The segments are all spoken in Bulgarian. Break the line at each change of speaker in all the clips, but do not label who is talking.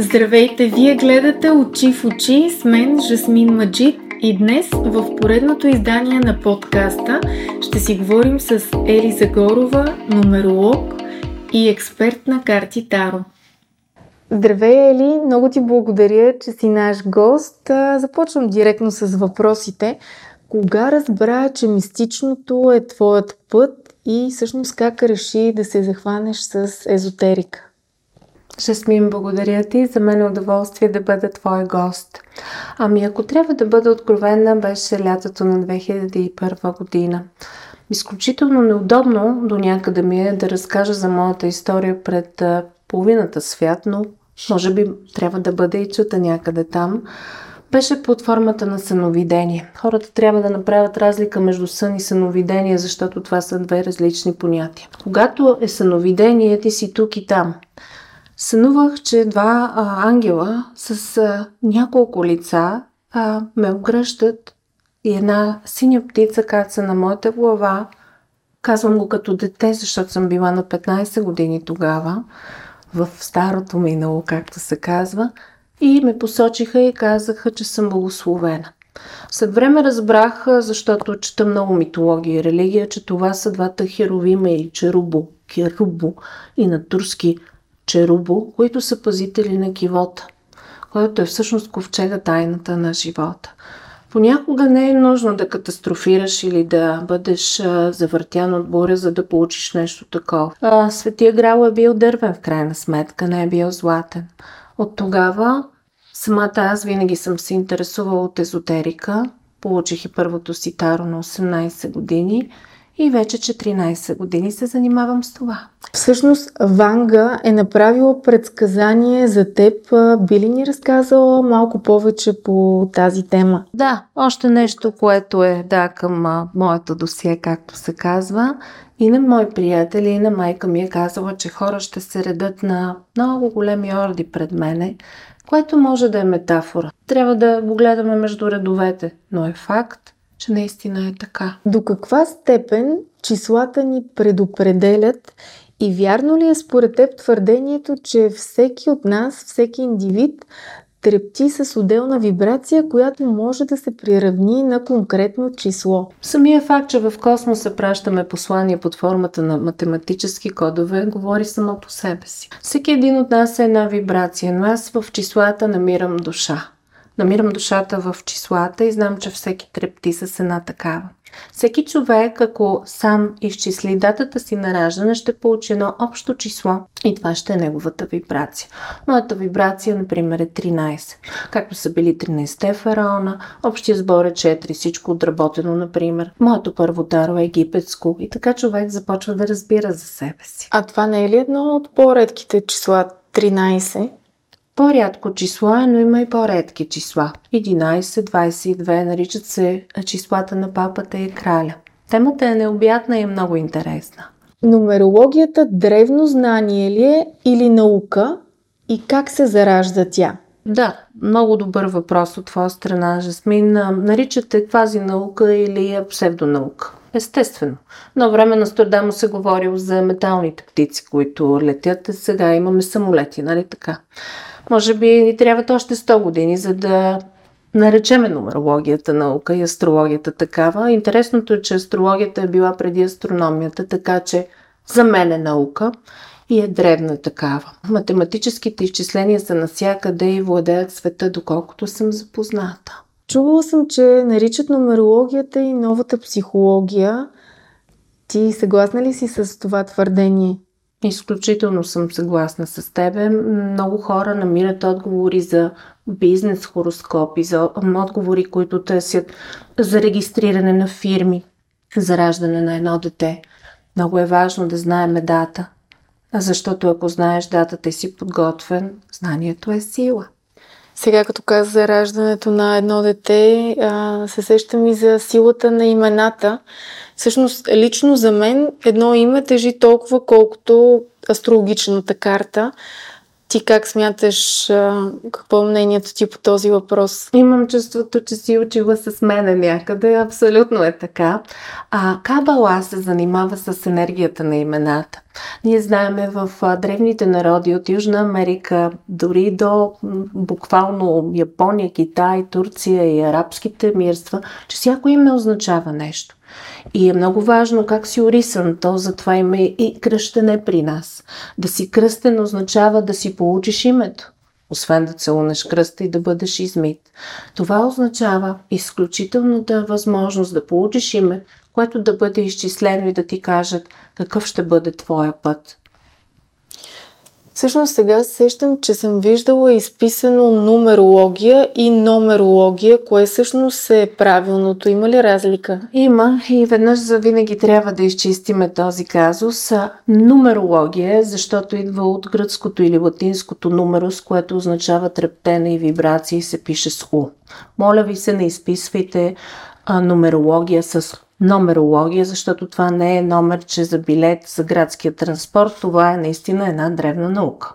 Здравейте! Вие гледате Очи в очи с мен, Жасмин Маджид и днес в поредното издание на подкаста ще си говорим с Ели Загорова, нумеролог и експерт на карти Таро. Здравей, Ели! Много ти благодаря, че си наш гост. Започвам директно с въпросите. Кога разбра, че мистичното е твоят път и всъщност как реши да се захванеш с езотерика?
Жасмин, благодаря ти. За мен е удоволствие да бъда твой гост. Ами ако трябва да бъда откровена, беше лятото на 2001 година. Изключително неудобно до някъде ми е да разкажа за моята история пред половината свят, но може би трябва да бъде и чута някъде там. Беше под формата на съновидение. Хората трябва да направят разлика между сън и съновидение, защото това са две различни понятия. Когато е съновидение, ти си тук и там – сънувах, че два а, ангела с а, няколко лица а, ме огръщат и една синя птица каца на моята глава. Казвам го като дете, защото съм била на 15 години тогава, в старото минало, както се казва, и ме посочиха и казаха, че съм благословена. След време разбрах, защото чета много митология и религия, че това са двата херовима или черубо, херубо и на турски черубо, които са пазители на кивота, който е всъщност ковчега тайната на живота. Понякога не е нужно да катастрофираш или да бъдеш а, завъртян от буря, за да получиш нещо такова. А, Светия Грал е бил дървен в крайна сметка, не е бил златен. От тогава самата аз винаги съм се интересувала от езотерика. Получих и първото си таро на 18 години и вече 14 години се занимавам с това.
Всъщност Ванга е направила предсказание за теб. Би ли ни разказала малко повече по тази тема?
Да, още нещо, което е да към моето досие, както се казва. И на мои приятели, и на майка ми е казала, че хора ще се редат на много големи орди пред мене, което може да е метафора. Трябва да го гледаме между редовете, но е факт, че наистина е така.
До каква степен числата ни предопределят и вярно ли е според теб твърдението, че всеки от нас, всеки индивид трепти с отделна вибрация, която може да се приравни на конкретно число.
Самия факт, че в космоса пращаме послания под формата на математически кодове, говори само по себе си. Всеки един от нас е една вибрация, но аз в числата намирам душа. Намирам душата в числата и знам, че всеки трепти с една такава. Всеки човек, ако сам изчисли датата си на раждане, ще получи едно общо число и това ще е неговата вибрация. Моята вибрация, например, е 13. Както са били 13 фараона, общия сбор е 4, всичко отработено, например. Моето първо даро е египетско и така човек започва да разбира за себе си.
А това не е ли едно от по-редките числа 13?
По-рядко число е, но има и по-редки числа. 11, 22 наричат се числата на папата и краля. Темата е необятна и е много интересна.
Нумерологията древно знание ли е или наука и как се заражда тя?
Да, много добър въпрос от твоя страна, Жасмин. Наричате квази наука или е псевдонаука? Естествено. Но време на Стърдамо се говорил за металните птици, които летят. Сега имаме самолети, нали така? Може би ни трябват още 100 години, за да наречеме нумерологията наука и астрологията такава. Интересното е, че астрологията е била преди астрономията, така че за мен е наука и е древна такава. Математическите изчисления са насякъде и владеят света, доколкото съм запозната.
Чувала съм, че наричат нумерологията и новата психология. Ти съгласна ли си с това твърдение?
Изключително съм съгласна с тебе. Много хора намират отговори за бизнес хороскопи, за отговори, които търсят за регистриране на фирми, за раждане на едно дете. Много е важно да знаем дата, защото ако знаеш датата и си подготвен, знанието е сила.
Сега, като каза за раждането на едно дете, се сещам и за силата на имената. Всъщност, лично за мен едно име тежи толкова, колкото астрологичната карта. Ти как смяташ, какво е мнението ти по този въпрос?
Имам чувството, че си учила с мене някъде. Абсолютно е така. А Кабала се занимава с енергията на имената. Ние знаеме в древните народи от Южна Америка, дори до буквално Япония, Китай, Турция и арабските мирства, че всяко име означава нещо. И е много важно как си орисан, то затова има и кръщене при нас. Да си кръстен означава да си получиш името, освен да целунеш кръста и да бъдеш измит. Това означава изключителната възможност да получиш име, което да бъде изчислено и да ти кажат какъв ще бъде твоя път.
Всъщност сега сещам, че съм виждала изписано нумерология и номерология. Кое всъщност е правилното? Има ли разлика?
Има и веднъж за винаги трябва да изчистиме този казус. Нумерология, защото идва от гръцкото или латинското нумерус, което означава трептене и вибрация и се пише с ху. Моля ви се, не изписвайте а, нумерология с номерология, защото това не е номерче за билет за градския транспорт, това е наистина една древна наука.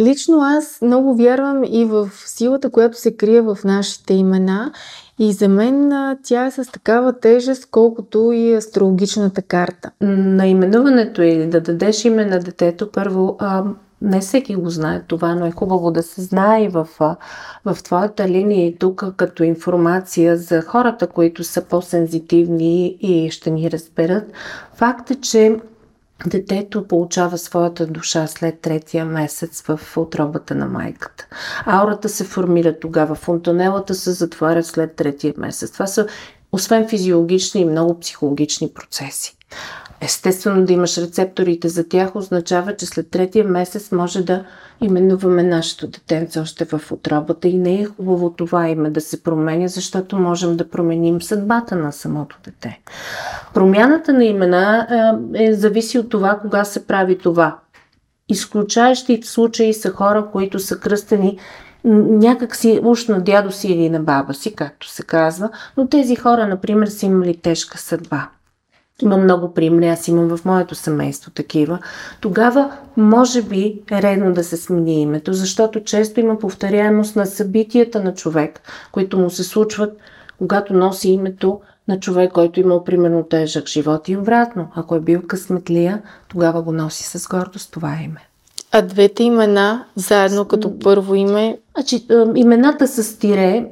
Лично аз много вярвам и в силата, която се крие в нашите имена и за мен тя е с такава тежест, колкото и астрологичната карта.
Наименуването или да дадеш име на детето, първо не всеки го знае това, но е хубаво да се знае в, в твоята линия и тук като информация за хората, които са по-сензитивни и ще ни разберат. Факт е, че детето получава своята душа след третия месец в отробата на майката. Аурата се формира тогава, фонтанелата се затваря след третия месец. Това са освен физиологични и много психологични процеси. Естествено да имаш рецепторите за тях означава, че след третия месец може да именуваме нашето детенце още в отробата и не е хубаво това име да се променя, защото можем да променим съдбата на самото дете. Промяната на имена е, е зависи от това кога се прави това. Изключаещи случаи са хора, които са кръстени някак си уж на дядо си или на баба си, както се казва, но тези хора, например, са имали тежка съдба има много примери, аз имам в моето семейство такива, тогава може би е редно да се смени името, защото често има повторяемост на събитията на човек, които му се случват, когато носи името на човек, който имал примерно тежък живот и обратно. Ако е бил късметлия, тогава го носи с гордост това име.
А двете имена заедно като първо име?
Значи, имената с тире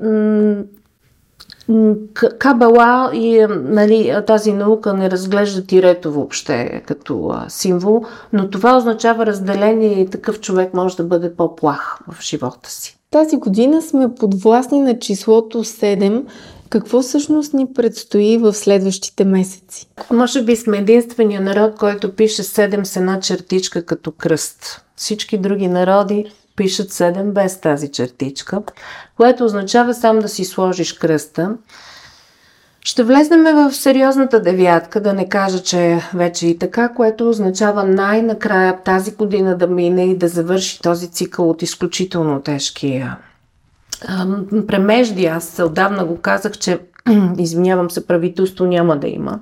Кабала и нали, тази наука не разглежда тирето въобще като символ, но това означава разделение и такъв човек може да бъде по-плах в живота си.
Тази година сме подвластни на числото 7. Какво всъщност ни предстои в следващите месеци?
Може би сме единствения народ, който пише 7 с една чертичка като кръст. Всички други народи пишат 7 без тази чертичка, което означава сам да си сложиш кръста. Ще влезнем в сериозната девятка, да не кажа, че вече и така, което означава най-накрая тази година да мине и да завърши този цикъл от изключително тежки премежди. Аз отдавна го казах, че извинявам се, правителство няма да има.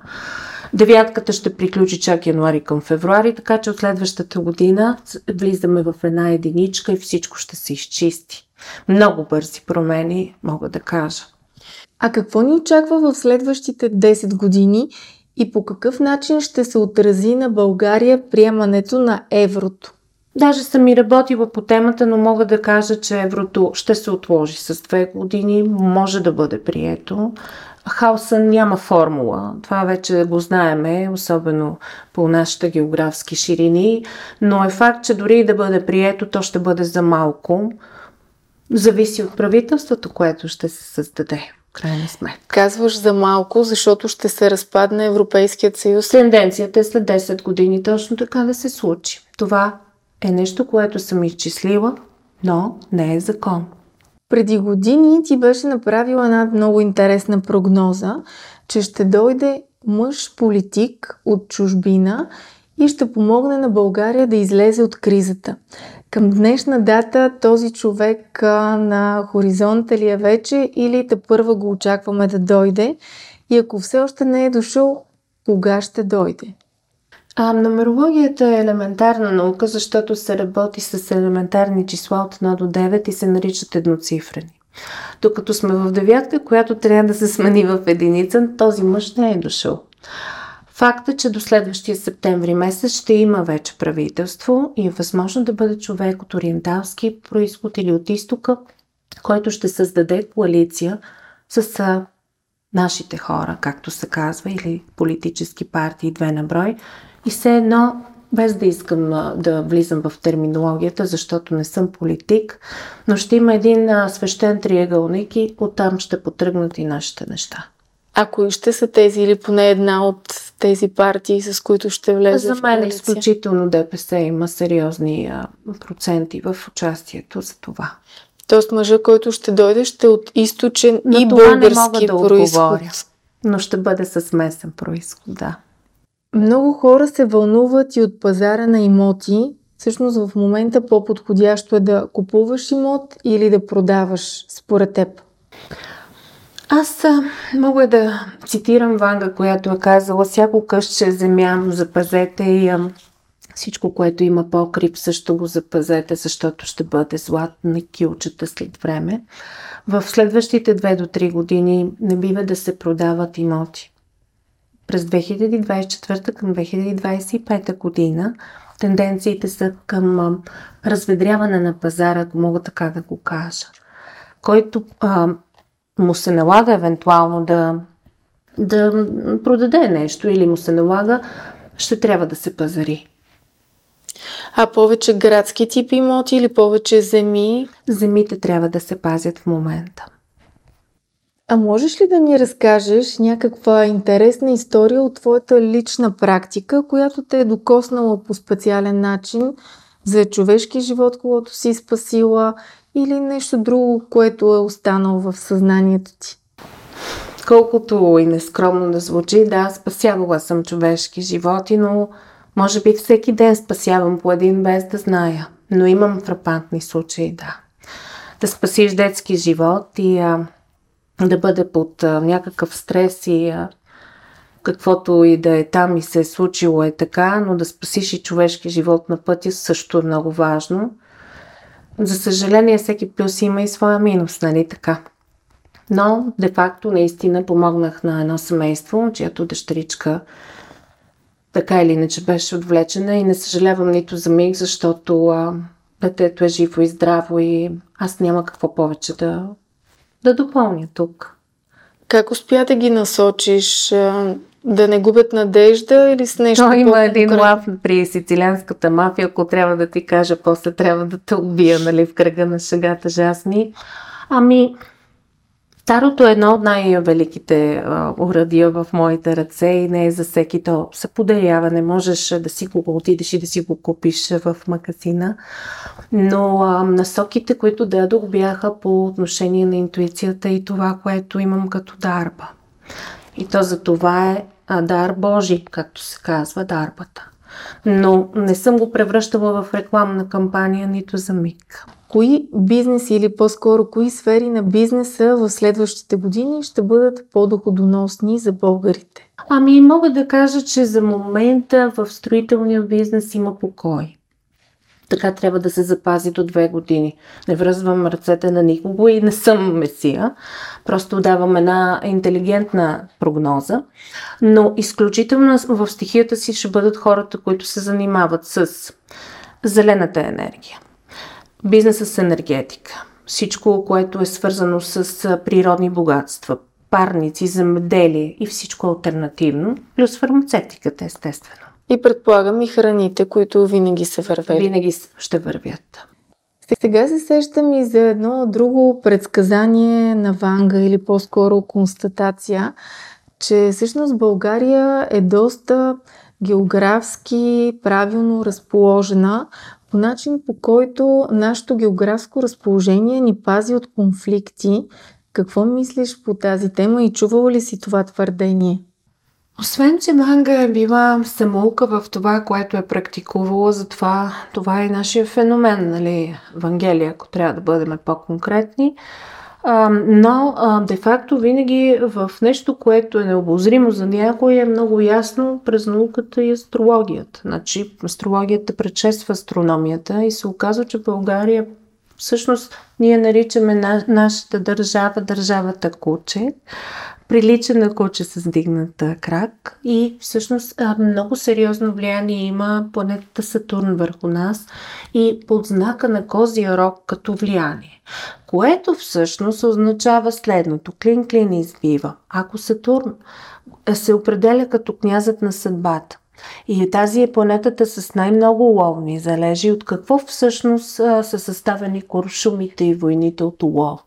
Девятката ще приключи чак януари към февруари, така че от следващата година влизаме в една единичка и всичко ще се изчисти. Много бързи промени, мога да кажа.
А какво ни очаква в следващите 10 години и по какъв начин ще се отрази на България приемането на еврото?
Даже съм и работила по темата, но мога да кажа, че еврото ще се отложи с две години, може да бъде прието. Хаоса няма формула. Това вече го знаеме, особено по нашите географски ширини, но е факт, че дори да бъде прието, то ще бъде за малко. Зависи от правителството, което ще се създаде. Крайна сметка.
Казваш за малко, защото ще се разпадне Европейският съюз.
Тенденцията е след 10 години точно така да се случи. Това е нещо, което съм изчислила, но не е закон.
Преди години ти беше направила една много интересна прогноза, че ще дойде мъж политик от чужбина и ще помогне на България да излезе от кризата. Към днешна дата този човек на хоризонта ли е вече или те първа го очакваме да дойде? И ако все още не е дошъл, кога ще дойде?
А, нумерологията е елементарна наука, защото се работи с елементарни числа от 1 до 9 и се наричат едноцифрени. Докато сме в девятка, която трябва да се смени в единица, този мъж не е дошъл. Факта, е, че до следващия септември месец ще има вече правителство и е възможно да бъде човек от ориенталски происход или от изтока, който ще създаде коалиция с а, нашите хора, както се казва, или политически партии, две на брой. И все едно, без да искам да влизам в терминологията, защото не съм политик, но ще има един свещен триъгълник и оттам ще потръгнат и нашите неща.
А кои ще са тези или поне една от тези партии, с които ще влезе
За мен е изключително ДПС има сериозни а, проценти в участието за това.
Тоест мъжа, който ще дойде, ще от източен Но и български
да происход. Но ще бъде с местен происход, да.
Много хора се вълнуват и от пазара на имоти. Всъщност в момента по-подходящо е да купуваш имот или да продаваш според теб.
Аз а, мога да цитирам Ванга, която е казала, всяко къща земя запазете и а, всичко, което има покрив, също го запазете, защото ще бъде златна килчета след време. В следващите 2 до 3 години не бива да се продават имоти. През 2024 към 2025 година тенденциите са към разведряване на пазара, ако мога така да го кажа, който а, му се налага евентуално да, да продаде нещо или му се налага, ще трябва да се пазари.
А повече градски тип имоти или повече земи?
Земите трябва да се пазят в момента.
А можеш ли да ни разкажеш някаква интересна история от твоята лична практика, която те е докоснала по специален начин за човешки живот, когато си спасила или нещо друго, което е останало в съзнанието ти?
Колкото и нескромно да звучи, да, спасявала съм човешки животи, но може би всеки ден спасявам по един без да зная. Но имам фрапантни случаи, да. Да спасиш детски живот и а, да бъде под някакъв стрес и каквото и да е там и се е случило е така, но да спасиш и човешки живот на пътя също е много важно. За съжаление, всеки плюс има и своя минус, нали така? Но, де-факто, наистина помогнах на едно семейство, чиято дъщеричка така или иначе беше отвлечена и не съжалявам нито за миг, защото а, детето е живо и здраво и аз няма какво повече да, да допълня тук.
Как успя да ги насочиш? Да не губят надежда или с нещо?
Но има един лав при сицилианската мафия, ако трябва да ти кажа, после трябва да те убия, нали, в кръга на шагата жасни. Ами, Старото е едно от най-великите урадия в моите ръце и не е за всеки. То се не можеш да си го отидеш и да си го купиш в магазина. Но а, насоките, които дадох, бяха по отношение на интуицията и това, което имам като дарба. И то за това е а, дар Божий, както се казва, дарбата. Но не съм го превръщала в рекламна кампания нито за миг
кои бизнеси или по-скоро кои сфери на бизнеса в следващите години ще бъдат по-доходоносни за българите?
Ами мога да кажа, че за момента в строителния бизнес има покой. Така трябва да се запази до две години. Не връзвам ръцете на никого и не съм месия. Просто давам една интелигентна прогноза. Но изключително в стихията си ще бъдат хората, които се занимават с зелената енергия бизнеса с енергетика, всичко, което е свързано с природни богатства, парници, земеделие и всичко альтернативно, плюс фармацевтиката, естествено.
И предполагам и храните, които винаги се вървят.
Винаги ще вървят.
Сега се сещам и за едно друго предсказание на Ванга или по-скоро констатация, че всъщност България е доста географски правилно разположена, по начин по който нашето географско разположение ни пази от конфликти. Какво мислиш по тази тема и чувала ли си това твърдение?
Освен, че Манга е била самоука в това, което е практикувала, затова това е нашия феномен, нали, Евангелие, ако трябва да бъдем по-конкретни. Но, де-факто, винаги в нещо, което е необозримо за някой, е много ясно през науката и астрологията. Значи, астрологията предшества астрономията и се оказва, че България всъщност ние наричаме на, нашата държава държавата куче прилича на куче с дигната крак и всъщност много сериозно влияние има планетата Сатурн върху нас и под знака на Козия рок като влияние, което всъщност означава следното. Клин-клин избива. Ако Сатурн се определя като князът на съдбата, и тази е планетата с най-много ловни залежи от какво всъщност са съставени куршумите и войните от улов.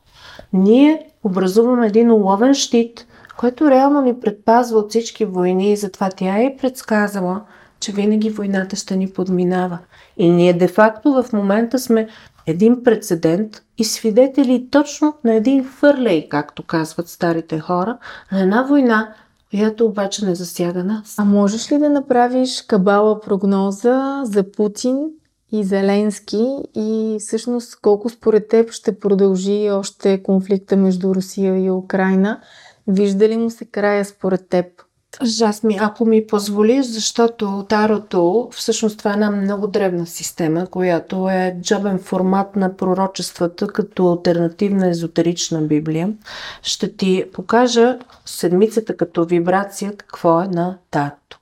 Ние образуваме един уловен щит, което реално ни предпазва от всички войни и затова тя е предсказала, че винаги войната ще ни подминава. И ние де-факто в момента сме един прецедент и свидетели точно на един фърлей, както казват старите хора, на една война, която обаче не засяга нас.
А можеш ли да направиш кабала прогноза за Путин и Зеленски и всъщност колко според теб ще продължи още конфликта между Русия и Украина? Вижда ли му се края според теб?
Жасми, ако ми позволиш, защото Тарото всъщност това е една много древна система, която е джобен формат на пророчествата като альтернативна езотерична Библия. Ще ти покажа седмицата като вибрация какво е на Тарото.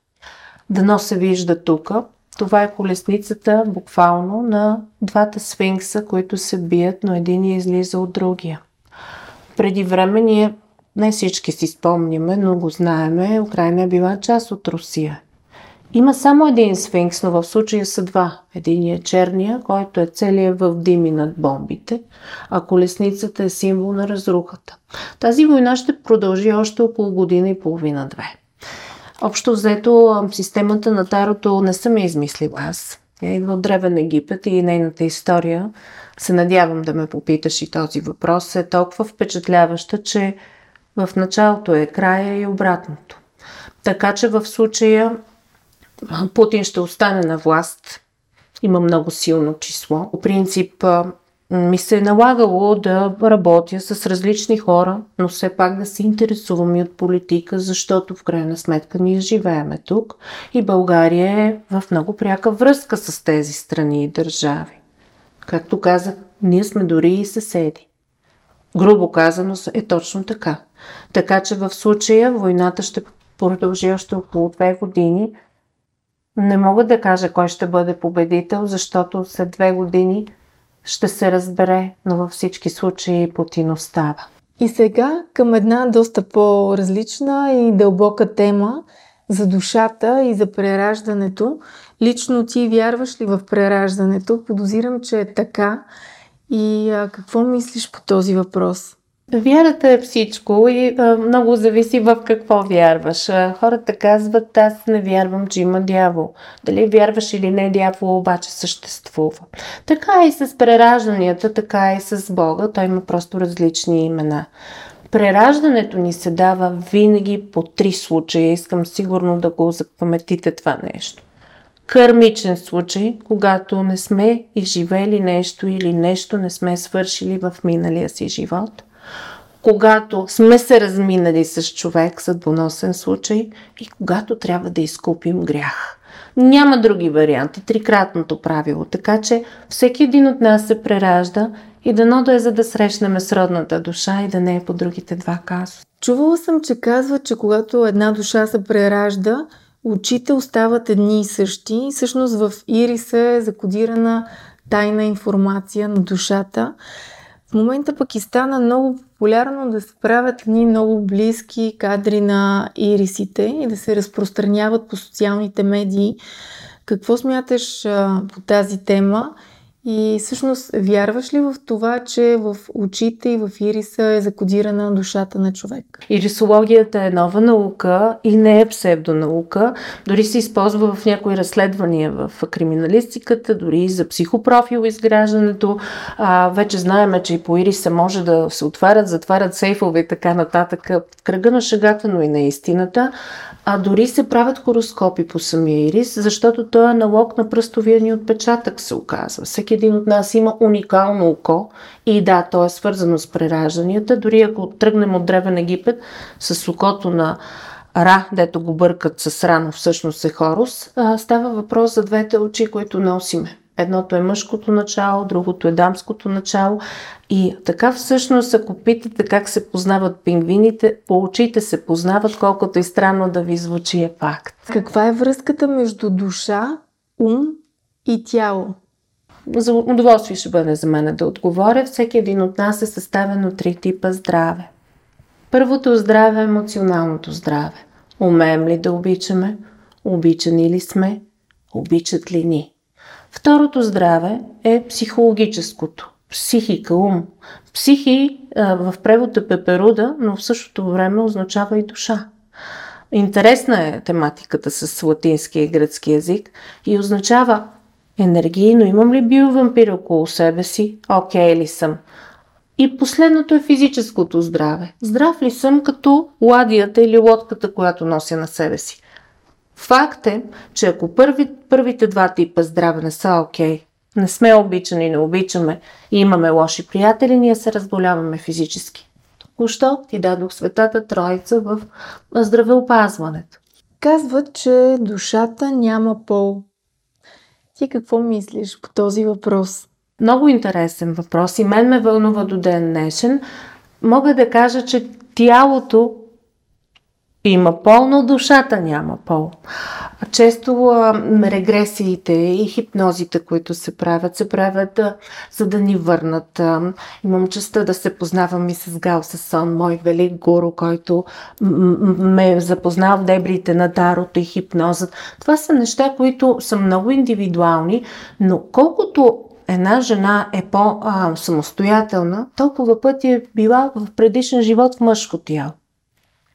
Дано се вижда тук. Това е колесницата буквално на двата сфинкса, които се бият, но един излиза от другия. Преди време ние не всички си спомняме, но го знаеме, Украина е била част от Русия. Има само един сфинкс, но в случая са два. Един е черния, който е целият в дими над бомбите, а колесницата е символ на разрухата. Тази война ще продължи още около година и половина-две. Общо взето, системата на Тарото не съм я измислила аз. Тя идва от Древен Египет и нейната история, се надявам да ме попиташ и този въпрос, е толкова впечатляваща, че в началото е края и обратното. Така че в случая Путин ще остане на власт. Има много силно число. По принцип ми се е налагало да работя с различни хора, но все пак да се интересувам и от политика, защото в крайна сметка ние живееме тук и България е в много пряка връзка с тези страни и държави. Както казах, ние сме дори и съседи. Грубо казано е точно така. Така че в случая войната ще продължи още около две години. Не мога да кажа кой ще бъде победител, защото след две години ще се разбере, но във всички случаи Путин остава.
И сега към една доста по-различна и дълбока тема за душата и за прераждането. Лично ти вярваш ли в прераждането? Подозирам, че е така. И а, какво мислиш по този въпрос?
Вярата е всичко и а, много зависи в какво вярваш. Хората казват, аз не вярвам, че има дявол. Дали вярваш или не, дявол обаче съществува. Така и с преражданията, така и с Бога. Той има просто различни имена. Прераждането ни се дава винаги по три случая. Искам сигурно да го запаметите това нещо. Кърмичен случай, когато не сме изживели нещо или нещо не сме свършили в миналия си живот – когато сме се разминали с човек, съдбоносен случай и когато трябва да изкупим грях. Няма други варианти, трикратното правило, така че всеки един от нас се преражда и дано да е за да срещнем сродната душа и да не е по другите два казуса.
Чувала съм, че казва, че когато една душа се преражда, очите остават едни и същи. Всъщност в ириса е закодирана тайна информация на душата. В момента пък и стана много популярно да се правят ни много близки кадри на ирисите и да се разпространяват по социалните медии. Какво смяташ а, по тази тема и всъщност, вярваш ли в това, че в очите и в ириса е закодирана душата на човек?
Ирисологията е нова наука и не е псевдонаука. Дори се използва в някои разследвания в криминалистиката, дори за психопрофил изграждането. А, вече знаеме, че и по ириса може да се отварят, затварят сейфове и така нататък. Кръга на шагата, но и на истината. А дори се правят хороскопи по самия ирис, защото той е налог на пръстовия ни отпечатък, се оказва. Всеки един от нас има уникално око и да, то е свързано с преражданията. Дори ако тръгнем от Древен Египет с окото на Ра, дето го бъркат с рано, всъщност е Хорус, става въпрос за двете очи, които носиме. Едното е мъжкото начало, другото е дамското начало. И така всъщност, ако питате как се познават пингвините, по очите се познават, колкото и странно да ви звучи е факт.
Каква е връзката между душа, ум и тяло?
За удоволствие ще бъде за мен да отговоря. Всеки един от нас е съставен от три типа здраве. Първото здраве е емоционалното здраве. Умеем ли да обичаме? Обичани ли сме? Обичат ли ни? Второто здраве е психологическото. Психика, ум. Психи в превод е пеперуда, но в същото време означава и душа. Интересна е тематиката с латински и гръцки язик и означава енергийно имам ли биовампир около себе си, окей okay ли съм. И последното е физическото здраве. Здрав ли съм като ладията или лодката, която нося на себе си. Факт е, че ако първи, първите два типа здраве не са окей, okay, не сме обичани, не обичаме и имаме лоши приятели, ние се разболяваме физически. Току-що ти дадох светата троица в здравеопазването.
Казват, че душата няма пол. Ти какво мислиш по този въпрос?
Много интересен въпрос и мен ме вълнува до ден днешен. Мога да кажа, че тялото има пол, но душата няма пол. Често а, регресиите и хипнозите, които се правят, се правят а, за да ни върнат. А, имам честа да се познавам и с Гал Сасон, мой велик гуру, който ме е запознал в дебрите на дарото и хипнозът. Това са неща, които са много индивидуални, но колкото една жена е по-самостоятелна, толкова пъти е била в предишен живот в мъжко тяло.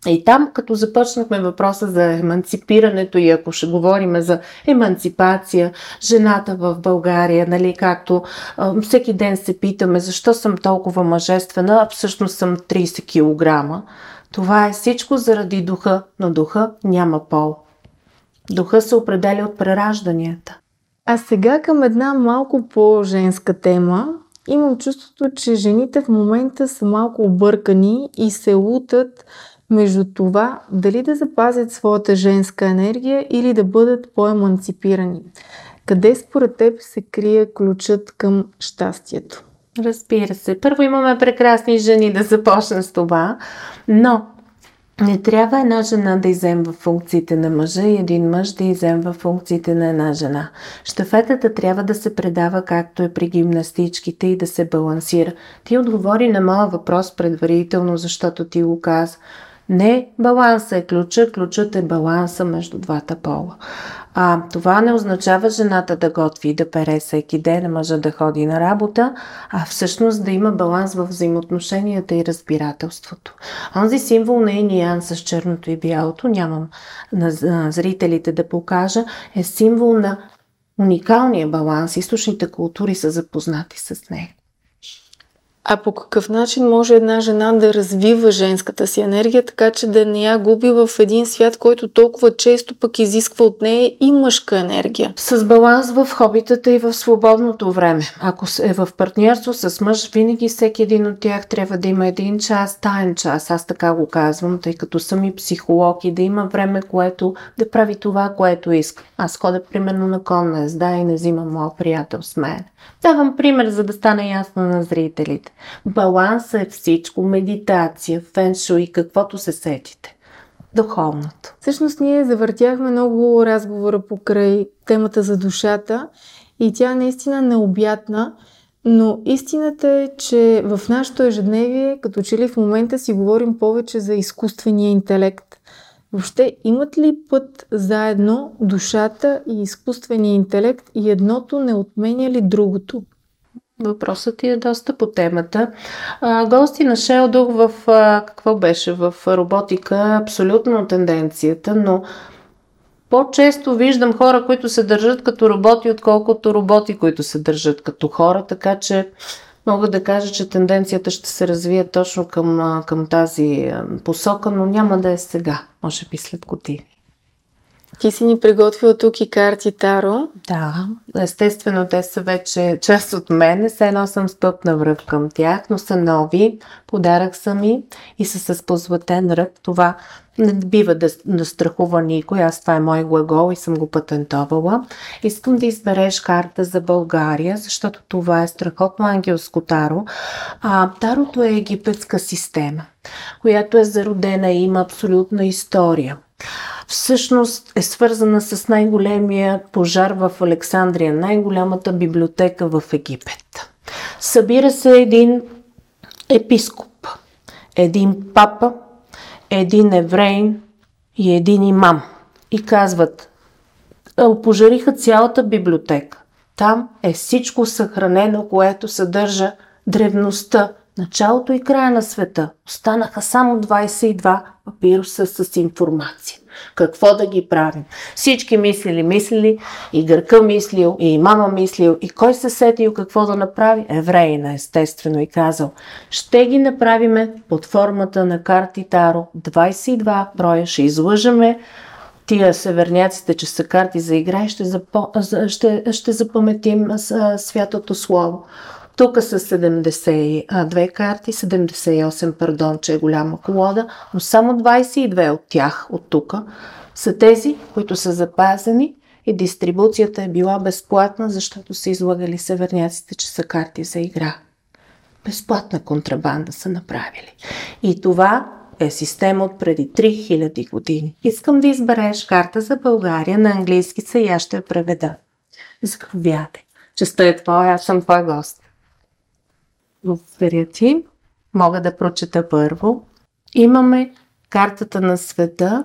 И там, като започнахме въпроса за еманципирането и ако ще говорим за еманципация, жената в България, нали, както а, всеки ден се питаме защо съм толкова мъжествена, а всъщност съм 30 кг. Това е всичко заради духа, но духа няма пол. Духа се определя от преражданията.
А сега към една малко по-женска тема. Имам чувството, че жените в момента са малко объркани и се лутат между това дали да запазят своята женска енергия или да бъдат по-еманципирани. Къде според теб се крие ключът към щастието?
Разбира се. Първо имаме прекрасни жени да започнем с това, но не трябва една жена да иземва функциите на мъжа и един мъж да иземва функциите на една жена. Штафетата трябва да се предава както е при гимнастичките и да се балансира. Ти отговори на моя въпрос предварително, защото ти го каза. Не баланса е ключа, ключът е баланса между двата пола. А това не означава жената да готви и да пере всеки ден, мъжа да ходи на работа, а всъщност да има баланс в взаимоотношенията и разбирателството. Онзи символ на Иниан с черното и бялото, нямам на зрителите да покажа, е символ на уникалния баланс. Източните култури са запознати с него.
А по какъв начин може една жена да развива женската си енергия, така че да не я губи в един свят, който толкова често пък изисква от нея и мъжка енергия?
С баланс в хобитата и в свободното време. Ако е в партньорство с мъж, винаги всеки един от тях трябва да има един час, таен час. Аз така го казвам, тъй като съм и психолог и да има време, което да прави това, което иска. Аз ходя примерно на конна езда и не взимам моят приятел с мен. Давам пример, за да стане ясно на зрителите. Баланса е всичко, медитация, феншо и каквото се сетите. Духовното.
Всъщност ние завъртяхме много разговора покрай темата за душата и тя наистина е необятна, но истината е, че в нашето ежедневие, като че ли в момента си говорим повече за изкуствения интелект. Въобще имат ли път заедно душата и изкуствения интелект и едното не отменя ли другото?
Въпросът ти е доста по темата. А, гости на Шелдох в а, какво беше? В роботика абсолютно тенденцията, но по-често виждам хора, които се държат като роботи, отколкото роботи, които се държат като хора, така че Мога да кажа, че тенденцията ще се развие точно към, към тази посока, но няма да е сега, може би след години.
Ти си ни приготвила тук и карти Таро.
Да, естествено те са вече част от мен. Все едно съм стъпна връв към тях, но са нови. Подарък са ми и са с позлатен ръб. Това не бива да, да страхува никой. Аз това е мой глагол и съм го патентовала. Искам да избереш карта за България, защото това е страхотно ангелско таро. А, тарото е египетска система, която е зародена и има абсолютна история всъщност е свързана с най-големия пожар в Александрия, най-голямата библиотека в Египет. Събира се един епископ, един папа, един еврейн и един имам. И казват, пожариха цялата библиотека. Там е всичко съхранено, което съдържа древността, началото и края на света. Останаха само 22 папируса с информация. Какво да ги правим? Всички мислили, мислили, и гърка мислил, и мама мислил, и кой се сетил какво да направи? Евреина, естествено, и казал, ще ги направиме под формата на карти Таро, 22 броя, ще излъжаме тия северняците, че са карти за игра и ще, запо... ще, ще запаметим святото слово. Тук са 72 карти, 78, пардон, че е голяма колода, но само 22 от тях, от тук, са тези, които са запазени и дистрибуцията е била безплатна, защото са излагали северняците, че са карти за игра. Безплатна контрабанда са направили. И това е система от преди 3000 години. Искам да избереш карта за България на английски, сега ще я преведа. Заповядай. Честа е твоя, аз съм твой гост. Благодаря ти. Мога да прочета първо. Имаме картата на света.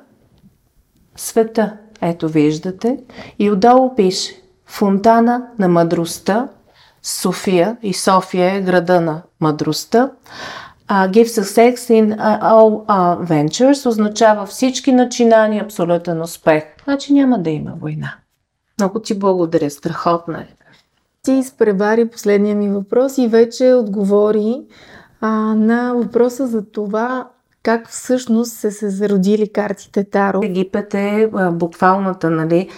Света, ето виждате. И отдолу пише Фонтана на мъдростта. София и София е града на мъдростта. Uh, give success in all uh, ventures означава всички начинания, абсолютен успех. Значи няма да има война. Много ти благодаря, страхотна е
ти изпревари последния ми въпрос и вече отговори а, на въпроса за това как всъщност са се зародили картите Таро.
Египет е а, буквалната нали,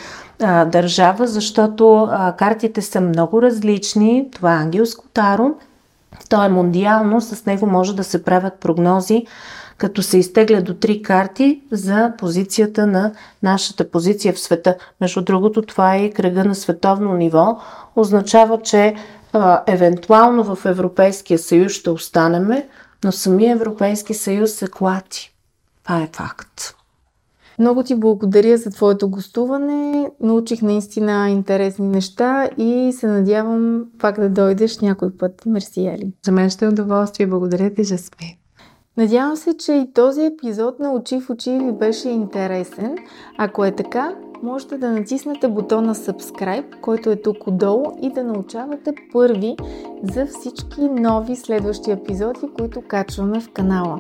а, държава, защото а, картите са много различни. Това е ангелско Таро. То е мондиално, с него може да се правят прогнози като се изтегля до три карти за позицията на нашата позиция в света. Между другото, това е и кръга на световно ниво. Означава, че а, евентуално в Европейския съюз ще останеме, но самия Европейски съюз се клати. Това е факт.
Много ти благодаря за твоето гостуване. Научих наистина интересни неща и се надявам пак да дойдеш някой път. Мерси, Ели.
За мен ще е удоволствие. Благодаря ти, Жасмин.
Надявам се, че и този епизод на Очи в очи ви беше интересен. Ако е така, можете да натиснете бутона Subscribe, който е тук отдолу и да научавате първи за всички нови следващи епизоди, които качваме в канала.